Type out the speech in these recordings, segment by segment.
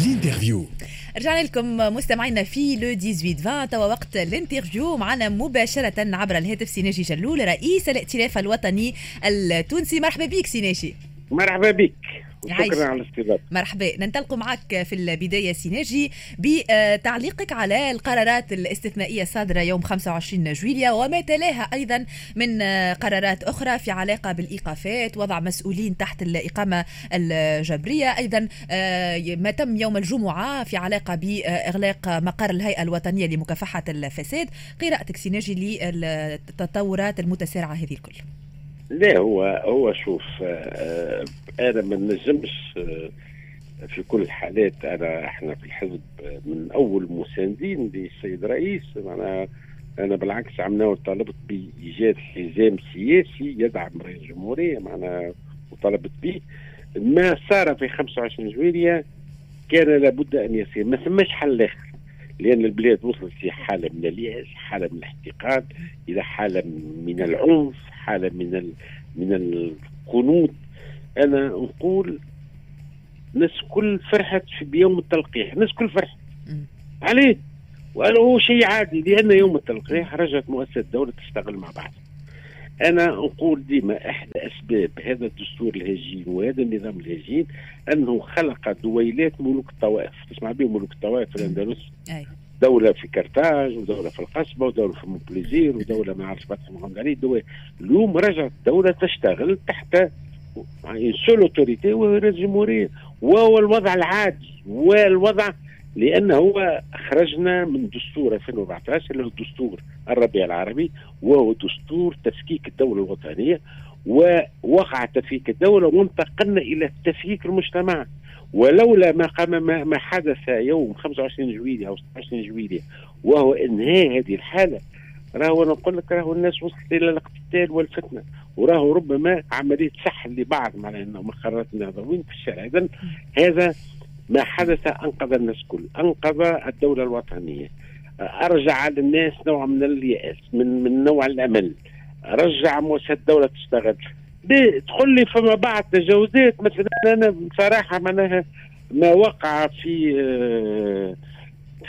ال interview رجعنا لكم مستمعينا في le 18 20 توا وقت ال interview معنا مباشرة عبر الهاتف سي ناجي جلول رئيس الائتلاف الوطني التونسي. مرحبا بك سي ناجي. مرحبا بك. وشكرا على الاستضافة. مرحبا. ننطلق معك في البداية سي ناجي بتعليقك على القرارات الاستثنائية الصادرة يوم 25 جويليا وما تلاها أيضا من قرارات أخرى في علاقة بالإيقافات وضع مسؤولين تحت الإقامة الجبرية. أيضا آه، ما تم يوم الجمعة في علاقة بإغلاق مقر الهيئة الوطنية لمكافحة الفساد. قراءتك سيناجي للتطورات المتسارعة هذه الكل. لا هو هو شوف آه، أنا ما نجمش آه، في كل الحالات أنا إحنا في الحزب آه، من أول مساندين للسيد رئيس أنا أنا بالعكس عملنا وطالبت بإيجاد حزام سياسي يدعم رئيس الجمهورية معنا وطلبت به. ما صار في 25 جويلية كان لابد أن يصير. ما ثماش حل آخر لأن البلاد وصلت في حالة من اليأس حالة من الاحتقان إلى حالة من العنف. حالة من ال... من القنوط أنا نقول الناس كل فرحت في بيوم التلقيح. الناس كل فرحت. عليه. وأنا هو شيء عادي. لأن يوم التلقيح رجعت مؤسسة الدولة تشتغل مع بعض. أنا نقول ديما إحدى أسباب هذا الدستور الهجين وهذا النظام الهجين أنه خلق دويلات ملوك الطوائف. تسمع بهم ملوك الطوائف في الأندلس. دولة في كرتاج ودولة في القصبة ودولة في مونبليزير ودولة ما عرفت فتح محمد اليوم رجعت الدولة تشتغل تحت seule autorité رئيس الجمهوريه وهو الوضع العادي والوضع لأن هو خرجنا من دستور 2014 اللي هو الدستور الربيع العربي وهو دستور تفكيك الدولة الوطنية ووقع تفكيك الدولة وانتقلنا إلى تفكيك المجتمع. ولولا ما قام ما, حدث يوم 25 جويلية أو 26 جويلية وهو انهاء هذه الحالة راهو أنا نقول لك راهو الناس وصلت إلى الاقتتال والفتنة وراهو ربما عملية سحل لبعض معناها إنهم قرارات النهضويين في الشارع. اذا هذا ما حدث أنقذ الناس كل أنقذ الدولة الوطنية أرجع للناس نوع من اليأس من من نوع الأمل رجع مؤسسات الدولة تشتغل. تقول لي فما بعض تجاوزات مثلا أنا بصراحة معناها ما وقع في آه،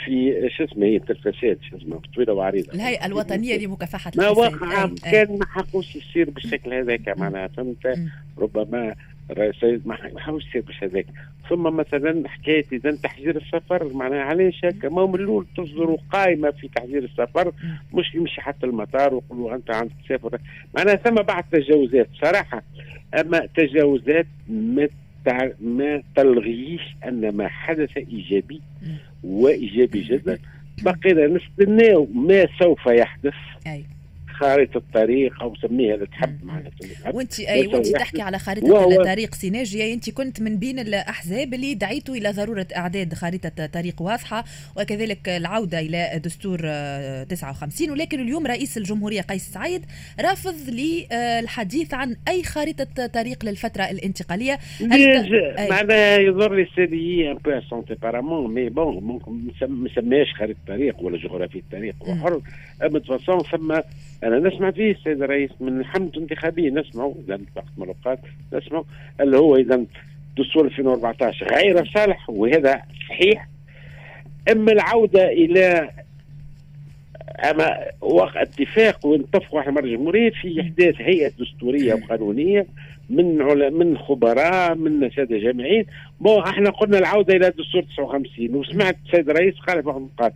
في شو اسمه هي الفساد شو اسمه طويلة وعريضة الهيئة الوطنية لمكافحة ما وقع. كان ما حقوش يصير بالشكل هذاك معناها فهمت. ربما ما ح- ما حقوش يصير بالشكل هذاك ثم مثلا حكاية إذا تحجير السفر معناها علاش هكا ما من الأول تصدروا قائمة في تحجير السفر مش يمشي حتى المطار ويقولوا أنت عندك تسافر معناها ثم بعض تجاوزات صراحة أما تجاوزات ما. ما تلغيش أن ما حدث إيجابي. وإيجابي جدا بقينا نستناو ما سوف يحدث أي. خارطه الطريق أو سميها اللي تحب. معناتها وانت اي وانت. تحكي على خارطه الطريق سيناجيا انت كنت من بين الاحزاب اللي دعيتوا إلى ضروره اعداد خارطه طريق واضحه وكذلك العوده إلى دستور آه، 59 ولكن اليوم رئيس الجمهوريه قيس سعيد رافض للحديث عن اي خارطه طريق للفتره الانتقاليه. معناها لي سيدي ان بو سون سيبارامون مي بون ممكن ما سماش خريطه الطريق ولا جغرافيه الطريق هو مم. حر اما تفاصيل ثم أنا نسمع فيه السيد الرئيس من الحمله الانتخابيه نسمعوا إذا وقت من الأوقات اللي هو إذا دستور 2014 غير صالح وهذا صحيح. أما العودة إلى اما وقت اتفاق ونتفقوا إحنا مع الجمهوريه في إحداث هيئة دستورية وقانونية من عل... من خبراء من سادة جامعين. بون إحنا قلنا العودة إلى دستور 59 وسمعت السيد الرئيس قال في النقاط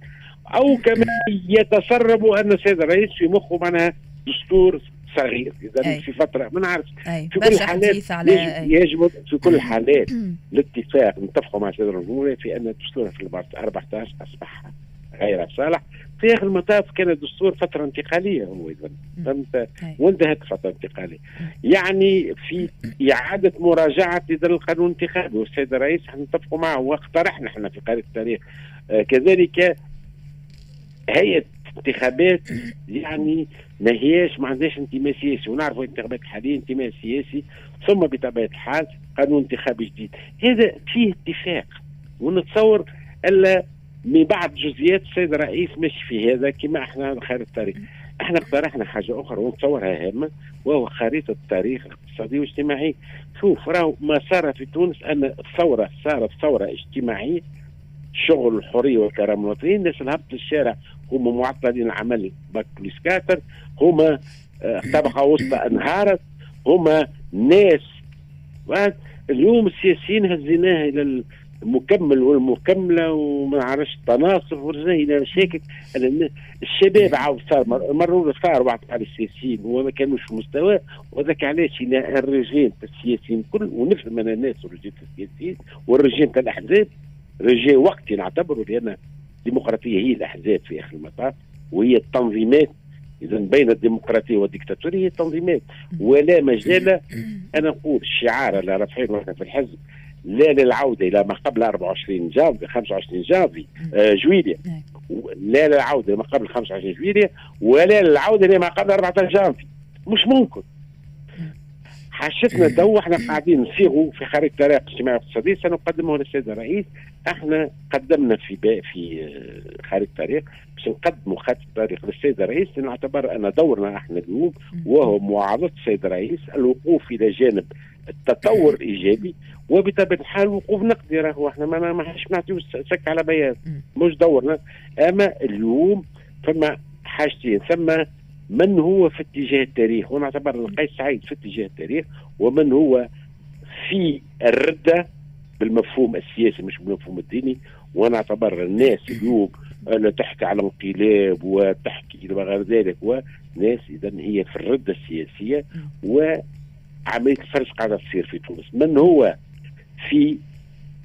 أو كمان يتسرب ان السيد الرئيس في مخه معناها دستور صغير. إذا. في فترة ما نعرف أي. في كل الحالات على يجب, في كل الحالات الاتفاق نتفقوا مع السيد الجمهورية في أن الدستور في 14 أصبح غير صالح. في آخر المطاف كان الدستور فترة انتقالية هو اذا فهمت. وانتهت فترة انتقالية. يعني في إعادة مراجعة اذا القانون الانتخابي. والسيد الرئيس إحنا نتفقوا معه واقترحنا إحنا في قارئ التاريخ. آه كذلك هيئه انتخابات يعني ما هياش ما عندهاش انتماء سياسي ونعرفوا الانتخابات الحالية انتماء سياسي ثم بطبيعة الحال قانون انتخابي جديد. هذا فيه اتفاق ونتصور الا من بعض جزئيات السيد الرئيس مش في هذا كما إحنا خير التاريخ. إحنا اقترحنا حاجة أخرى ونتصورها هامه وهو خريطة التاريخ الاقتصادي والاجتماعي. شوف راهو ما صار في تونس أن الثورة صارت ثورة اجتماعية شغل الحريه والكرامه الوطنيه الناس اللي هبطوا الشارع هما معطلين العمل. باك بوليسكاتر هما آه، طبقة وسطى انهارت هما ناس. اليوم السياسيين هزيناه إلى المكمل والمكملة وما عرفش التناصف ورجعنا إلى مشاكل الشباب عاود صار مروا صار بعض على السياسيين. وما كانوش في مستوى. وذاك علاش الرجال السياسيين كل ونفهم أنا الناس والرجال السياسيين والرجال الأحزاب رجال وقتي نعتبره لأن الديمقراطية هي الأحزاب في آخر المطاف وهي التنظيمات. اذا بين الديمقراطية والديكتاتورية هي التنظيمات. ولا مجال أنا نقول الشعار اللي رافعينه في الحزب لا للعودة إلى ما قبل 24 جانفي 25 جانفي آه جويليا. لا للعودة ما قبل 25 جويليا ولا للعودة لما قبل 14 جانفي. مش ممكن. حاجتنا تو إحنا قاعدين نصيغوا في خريطة الطريق الاجتماعي والاقتصادي سنقدمه للسيد الرئيس. إحنا قدمنا في في خريطة الطريق باش نقدموا خريطة الطريق للسيد الرئيس. نعتبر أن دورنا إحنا اليوم وهو معارضة السيد الرئيس الوقوف إلى جانب التطور الإيجابي وبطبيعة الحال الوقوف نقدي راهو. إحنا ما ما نعطيو سك على بيان. مش دورنا. أما اليوم فما حاجتين. ثم من هو في اتجاه التاريخ؟ ونعتبر قيس سعيد في اتجاه التاريخ ومن هو في الردة بالمفهوم السياسي مش بالمفهوم الديني ونعتبر الناس اليوم أنا تحكي على انقلاب وتحكي إلى غير ذلك وناس اذا هي في الردة السياسية وعملية الفرج قاعدة تصير في تونس. من هو في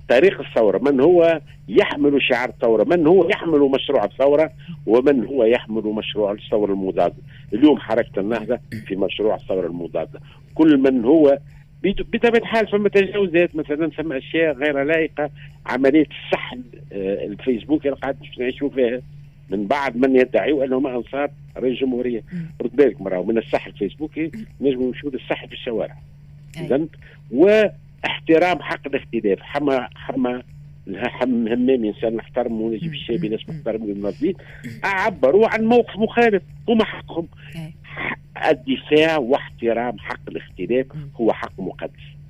تاريخ الثورة من هو يحمل شعار الثورة؟ من هو يحمل مشروع الثورة؟ ومن هو يحمل مشروع الثورة المضادة؟ اليوم حركة النهضة في مشروع الثورة المضادة. كل من هو بطبيعة الحال فما تجاوزات مثلا ثم أشياء غير لائقة. عملية السحل آه، الفيسبوك اللي قاعد نعيشوا فيها. من بعض من يدعيوا أنهم أنصار رئيس الجمهوريه رد بالك مرة من السحل الفيسبوكي نجموا يمشوا للسحل في الشوارع. اذا و احترام حق الاختلاف حما حما حم همام إنسان نحترمه ونجيب الشابي ناس محترمين المنظمين عبروا عن موقف مخالف. هما حقهم. الدفاع واحترام حق الاختلاف هو حق مقدس.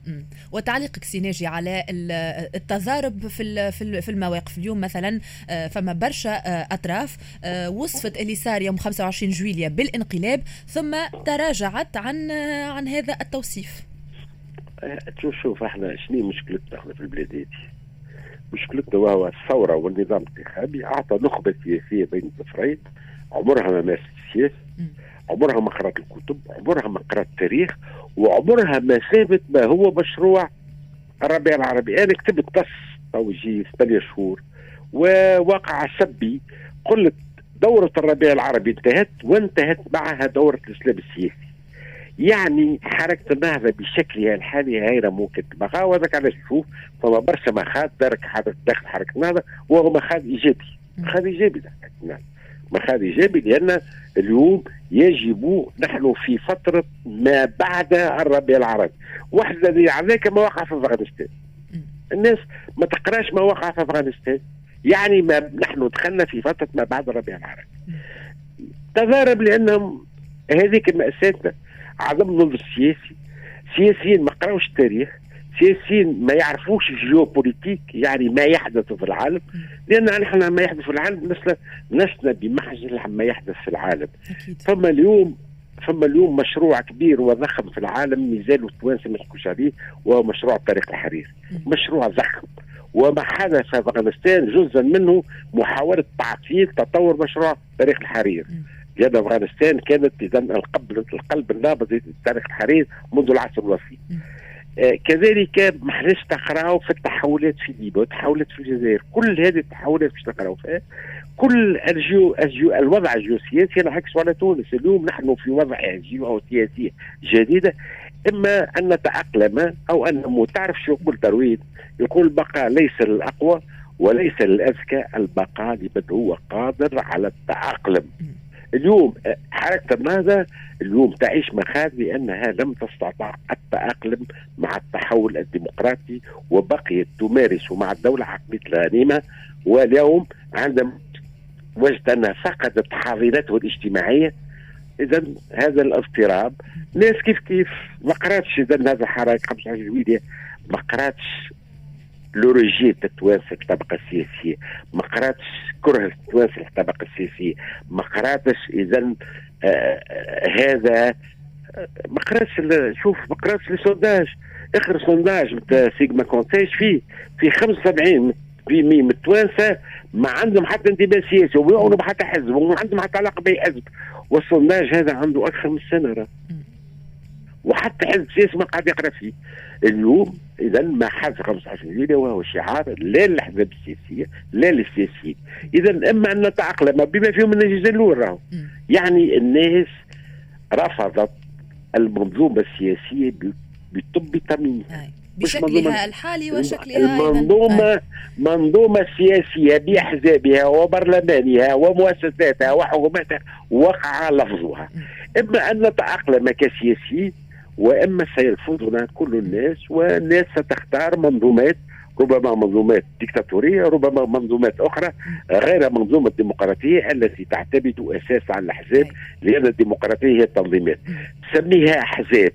وتعليقك سيناجي على التضارب في في المواقف. اليوم مثلا آه، فما برشا آه، أطراف آه، وصفت اللي صار يوم 25 جويليا بالانقلاب ثم تراجعت عن عن هذا التوصيف. شوف شوف إحنا شنو مشكلتنا إحنا في البلاد هذه؟ مشكلتنا وهو الثورة والنظام الانتخابي أعطى نخبة سياسيه بين الطفرين عمرها ما مارست السياسة عمرها ما قرأت الكتب عمرها ما قرأت التاريخ وعمرها ما سابت ما هو مشروع الربيع العربي. أنا كتبت نص تو يجي ثمانية شهور ووقع سبي قلت دورة الربيع العربي انتهت وانتهت معها دورة الإسلام السياسي. يعني حركة النهضة بشكلها الحالي غير ممكن. تبقى وهذاك علاش نشوف فما برشا مخاض داخل حركة النهضة وهو مخاض إيجابي. مخاض إيجابي مخاض إيجابي لأن اليوم يجب نحن في فترة ما بعد الربيع العربي. واحد عليك ما وقع في أفغانستان. الناس ما تقراش ما وقع في أفغانستان. يعني ما نحن دخلنا في فترة ما بعد الربيع العربي. تضارب لأنهم هذيك مأساتنا. عدم النضج السياسي. سياسيين ما قراوش التاريخ سياسيين ما يعرفوش الجيوبوليتيك يعني ما يحدث في العالم. لأن نحن ما يحدث في العالم لسنا لسنا بمحجل عما يحدث في العالم. ثم اليوم ثم اليوم مشروع كبير وضخم في العالم مازالوا التوانسة ما يحكوش عليه وهو مشروع طريق الحرير. مشروع ضخم وما حدث في أفغانستان جزءا منه محاولة تعطيل تطور مشروع طريق الحرير. لأن أفغانستان كانت إذا القلب القلب النابض لتاريخ الحرير منذ العصر الوسطي. آه كذلك ما حناش نقراو في التحولات في ليبيا والتحولات في الجزائر. كل هذه التحولات باش نقراو فيها كل الجيو, الجيو الوضع الجيوسياسي ينعكس على تونس. اليوم نحن في وضع جيوسياسي جديده إما أن نتأقلم أو أن تعرف شو يقول داروين يقول البقاء ليس للاقوى وليس للاذكى البقاء لمن هو قادر على التأقلم. اليوم حركة النهضة اليوم تعيش مخاذ لأنها لم تستطع التأقلم مع التحول الديمقراطي وبقيت تمارس مع الدولة عقلية الغنيمة واليوم عندما وجدت أنها فقدت حاضنته الاجتماعية إذا هذا الاضطراب. ناس كيف كيف؟ ما قراتش إذا هذا حركة 15 جويلية ما قراتش le rejet التوانسة الطبقة السياسية. ما قراتش كره التوانسة الطبقة السياسية. ما قراتش إذا آه هذا ما قراتش شوف ما قراتش les sondages آخر سونداج نتاع Sigma Conseil فيه؟ في 75 في من التوانسة ما عندهم حتى انتماء سياسي وما حتى حزب وما عندهم حتى علاقة بأي حزب. والسونداج هذا عنده أكثر من سنة راه. وحتى حزب سياسي ما قاعد يقرا فيه. اليوم إذا ما حاز 15 جويليه وهو شعار لا للاحزاب السياسيه لا للسياسيين إذا أما أن نتاقلم بما فيهم النجيز الأول راهو. يعني الناس رفضت المنظومة السياسية بطب تميمها بشكلها الحالي وشكلها المنظومة منظومة سياسية بأحزابها وبرلمانها ومؤسساتها وحكوماتها وقع لفظها. إما أن نتأقلم كسياسيين وإما سيرفضنا كل الناس والناس ستختار منظومات ربما منظومات ديكتاتورية ربما منظومات أخرى غير منظومة الديمقراطية التي تعتمد أساسا على الأحزاب لأن الديمقراطية هي التنظيمات. سميها أحزاب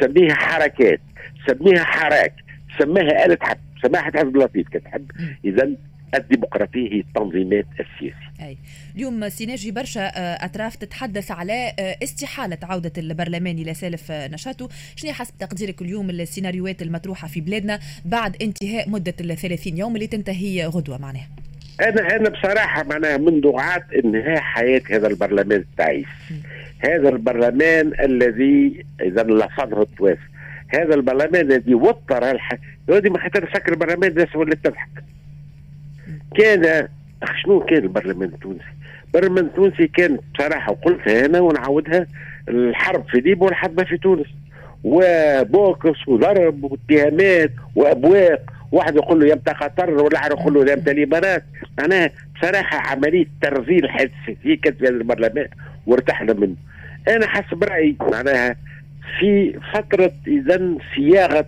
سميها حركات سميها حراك سماها آلة حب سماها حزب لطيف كتحب. إذا الديمقراطية هي التنظيمات السياسية. أي. اليوم سيناجي برشا آه، أطراف تتحدث على آه، استحالة عودة البرلمان إلى سالف آه، نشاطه. شنو حسب تقديرك اليوم السيناريوهات المطروحة في بلادنا بعد انتهاء مدة الثلاثين يوم اللي تنتهي غدوة معناها؟ أنا أنا بصراحة معناها من دعاة انهاء حياة هذا البرلمان التعيس هذا البرلمان الذي إذا لفظه التوافق. هذا البرلمان الذي وتر الحياة هذه ما حتى نفكر البرلمان الناس ولات تضحك. كان شنو كان البرلمان التونسي؟ البرلمان التونسي كان بصراحة وقلتها أنا ونعاودها الحرب في ليبيا والحرب في تونس. وبوكس وضرب واتهامات وأبواق. واحد يقول له يمتى قطر والآخر يقول له يمتى الامارات معناها بصراحة عملية ترذيل حادثه كانت في البرلمان وارتحنا منه. أنا حسب رأيي معناها في فترة اذا صياغة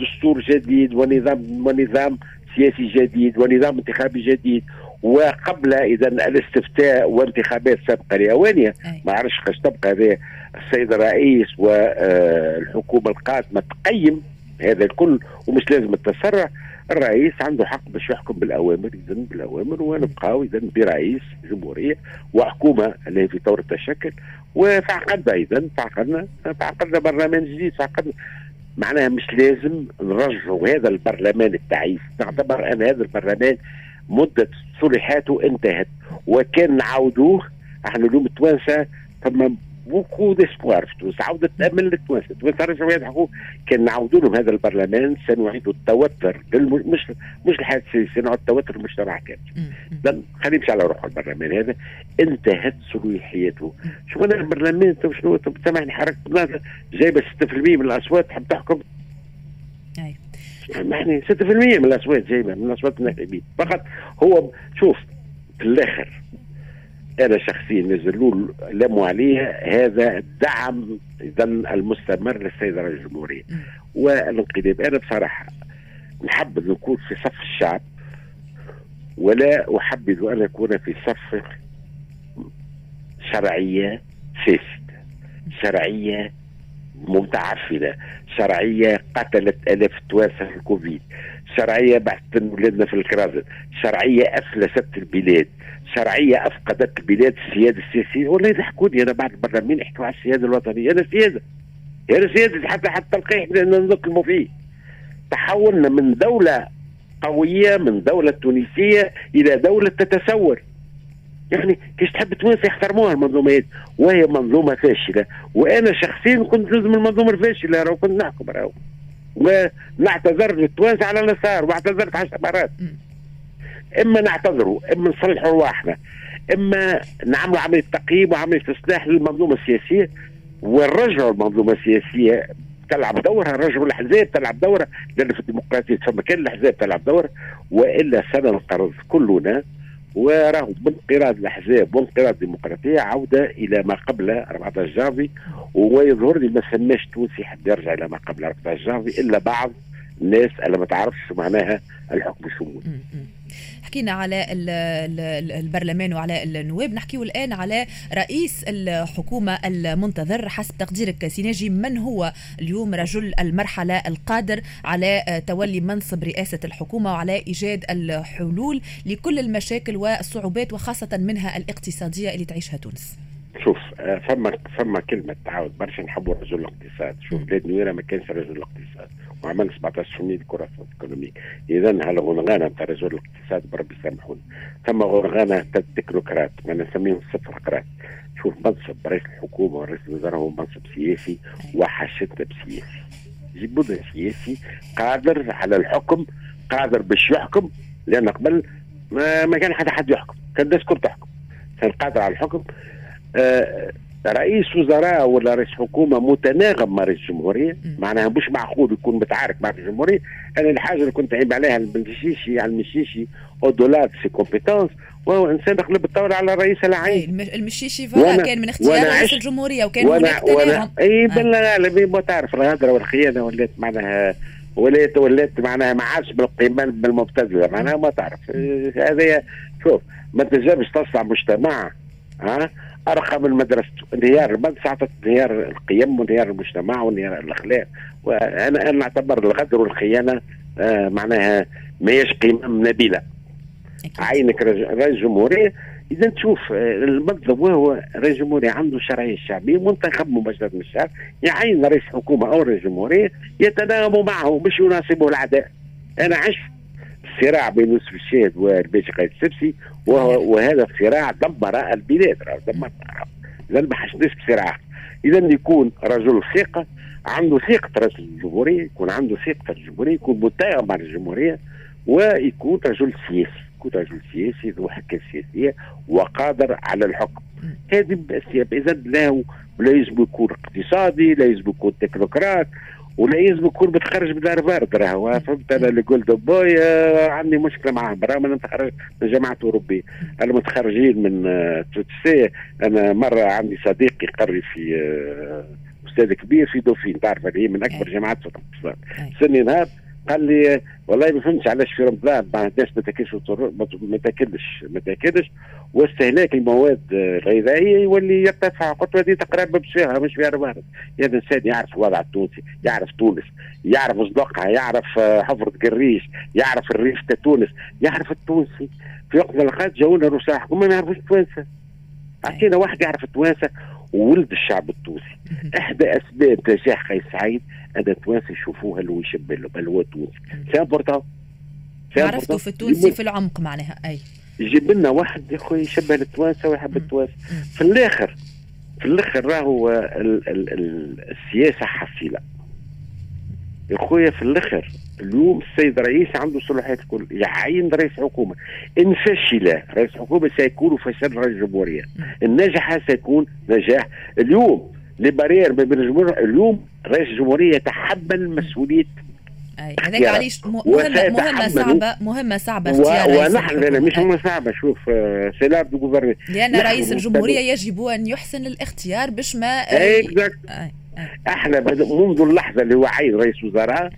دستور جديد ونظام ونظام سياسي جديد ونظام انتخابي جديد وقبل اذا الاستفتاء وانتخابات سابقة لاوانها ما عرفش قاش تبقى هذا السيد الرئيس والحكومة القادمة تقيم هذا الكل ومش لازم التسرع. الرئيس عنده حق باش يحكم بالأوامر اذا بالأوامر ونبقاو اذا برئيس جمهورية وحكومة اللي هي في طور التشكل. وفعقدنا اذا فعقدنا فعقدنا برلمان جديد فعقدنا معناها مش لازم نرجعوا هذا البرلمان التعيس نعتبر أن هذا البرلمان مدة صلاحاته انتهت. وكان نعاودوه إحنا اليوم التوانسة ثم beaucoup d'espoir. في تونس عودة امل للتوانسه، التوانسه رجعوا يضحكوا كان نعاودوا لهم هذا البرلمان. سنعيد التوتر. مش مش الحياة السياسيه نعود التوتر المجتمع كامل. خلينا نمشي على روح البرلمان هذا انتهت صلاحيته. شوف أنا البرلمان شنو؟ سامحني حركة جايبة 6% من الأصوات تحب تحكم؟ يعني 6% من الأصوات جايبة من الأصوات الناخبين. فقط هو شوف في الآخر أنا شخصيا نزلوا لموا عليه هذا الدعم اذا المستمر للسيد رئيس الجمهورية. والانقلاب أنا بصراحة نحب نكون في صف الشعب ولا أحبذ أن أكون في صف شرعية فاسدة شرعية متعفنة شرعية قتلت الاف في الكوفيد. شرعية بعثت ولادنا في الكرازن شرعية افلست البلاد. شرعية أفقدت البلاد السيادة السياسية. ولا يضحكوني أنا بعد البرلمان يحكوا على السيادة الوطنية؟ أنا سيادة. أنا سيادة. حتى حتى القيح نظلموا فيه. تحولنا من دولة قوية من دولة تونسية إلى دولة تتسور. يعني كيش تحب تونس يحترموها المنظومه وهي منظومة فاشلة. وأنا شخصيا كنت لازم المنظومة الفاشلة راهو كنت نحكم راهو. ونعتذر للتوانسه على اللي صار واعتذرت عشر مرات إما نعتذروا إما نصلحوا رواحنا إما نعملوا عملية تقييم وعملية إصلاح للمنظومة السياسية. ونرجعوا المنظومة السياسية تلعب دورها نرجعوا الاحزاب تلعب دورها لأن في الديمقراطية فما كان الأحزاب تلعب دور وإلا سننقرض كلنا وراه بانقراض الأحزاب وانقراض الديمقراطية عوده إلى ما قبل 14 جافي ويظهر لي ما سماش تونسي حد يرجع إلى ما قبل 14 جافي إلا بعض الناس اللي ما تعرفش معناها الحكم الشمولي. حكينا على البرلمان وعلى النواب. نحكيو الآن على رئيس الحكومة المنتظر حسب تقديرك سيناجي من هو اليوم رجل المرحلة القادر على تولي منصب رئاسة الحكومة وعلى إيجاد الحلول لكل المشاكل والصعوبات وخاصة منها الاقتصادية اللي تعيشها تونس؟ شوف آه، فما فما كلمة تعاود. برشا نحبوا رجل الاقتصاد. شوف بلاد نويرة ما كانش رجل الاقتصاد. وعمل 17% كرة إيكونوميك. اذا هالغنغانه نتاع رجل الاقتصاد بربي يسامحونا ثم غنغانة تكنوقراط ما نسميهم صفر شوف منصب رئيس الحكومة ورئيس الوزراء هو منصب سياسي وحشتنا بسياسي. جيبوا سياسي قادر على الحكم قادر باش يحكم. لأن قبل ما, ما كان حدا حد يحكم. كان الناس كل تحكم. كان قادر على الحكم. رئيس وزراء ولا رئيس حكومة متناغم مع رئيس الجمهورية معناها مش معقول يكون متعارك مع رئيس الجمهورية. أنا الحاجة اللي كنت عيب عليها المشيشي على المشيشي au-delà de ses compétences وهو إنسان قلب الثوره على الرئيس العين المشيشي voilà كان من اختيار رئيس الجمهورية وكان هناك تناغم. اي بالغالب ما تعرف الهدره والخيانه ولات معناها ولات ولات معناها ما عادش بالقيمه بالمبتذلة معناها ما تعرف. هذا شوف ما تنجمش تصنع مجتمع ها؟ ارقى من مدرسته انهيار المدرسة انهيار القيم وانهيار المجتمع وانهيار الأخلاق. وأنا أنا أعتبر الغدر والخيانة آه معناها ما هيش قيمة نبيلة. عينك رئيس جمهورية. إذا تشوف آه، المنصب وهو رئيس جمهورية عنده شرعية شعبيه منتخب مباشرة من الشعب يعين رئيس حكومة أو رئيس جمهورية يتناغم معه مش يناسبه العداء. أنا عشت صراع بين يوسف الشاهد والباشا قايد السبسي وهذا الصراع دمر البلاد دمر إذا ما حشناش بصراع إذا يكون رجل ثقة عنده ثقة رئيس الجمهورية يكون عنده ثقة الجمهورية يكون متهم مع الجمهورية ويكون رجل سياسي. يكون رجل سياسي ذو حكة سياسية وقادر على الحكم. هذه إذا لا لا يجب يكون اقتصادي لا يجب يكون تكنوقراط. ولا يلزم يكون بتخرج بدار بارد راهو فهمت؟ أنا اللي قلت بوي آه، عندي مشكلة معاهم برغم أنا متخرج من جامعة أوروبية. المتخرجين من آه، توتسي أنا مرة عندي صديق يقري في آه، أستاذ كبير في دوفين تعرف اللي هي من أكبر جامعات في الأقتصاد. سني نهار قال لي والله ما فهمتش علاش في رمضان الناس ما تاكلش ما تاكلش ما تاكلش. واستهلاك المواد الغذائية يولي يرتفع قلت له هذه تقريبا بشيها مش في بارد يا الانسان يعرف الوضع التونسي يعرف تونس يعرف صدقها يعرف آه، حفرة قريش يعرف الريف تونس يعرف التونسي. في وقت من الأوقات جاونا حكومه ما يعرفوش التوانسة. اعطينا واحد يعرف التوانسة وولد الشعب التونسي. أحدى أسباب نجاح قيس سعيد أن التوانسة يشوفوه اللي يشبه له بل هو تونسي c'est important عرفته في التونسي في العمق معناها أي. يجيب لنا واحد يا أخوي يشبه التوانسة ويحب التوانسة. في الآخر في الآخر راهو ال ال ال السياسة حصيلة. يا خويا في الآخر اليوم السيد الرئيس عنده صلاحيات الكل يعين رئيس حكومة. إن فشل رئيس حكومة سيكون فشل رئيس جمهورية. ان نجح سيكون نجاح. اليوم la barrière ما بين الجمهور اليوم رئيس الجمهورية يتحمل مسؤوليه هذاك علاش مهمه مهمة صعبة مهمة صعبة اختيار و... ونحن لا مش مهمة صعبة. شوف c'est dur لأن رئيس الجمهورية يجب أن يحسن الاختيار باش ما إحنا منذ اللحظة اللي هو عين رئيس وزراء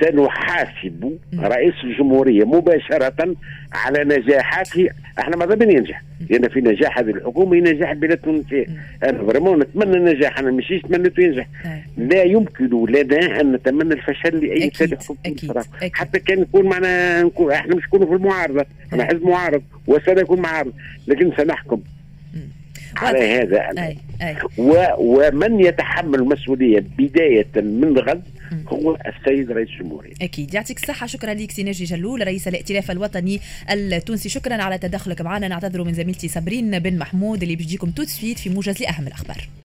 سنحاسب رئيس الجمهورية مباشرة على نجاحاته. إحنا ماذا بين ينجح لأن في نجاح هذه الحكومة نجاح البلاد التونسيه أنا فريمون نتمنى النجاح أنا ماشي تمنيته ينجح. لا يمكن لنا أن نتمنى الفشل لأي سيد حكومة. حتى كان يكون معنا نكون إحنا مش نكونوا في المعارضة. أنا حزب معارض وسنكون معارض. لكن سنحكم. على هذا أي. أي. و ومن يتحمل المسؤوليه بداية من غد هو السيد رئيس الجمهورية. أكيد. يعطيك الصحة. شكرا لك سي ناجي جلول رئيس الائتلاف الوطني التونسي. شكرا على تدخلك معنا. نعتذر من زميلتي صابرين بن محمود اللي بيجيكم توت في موجز لأهم الأخبار.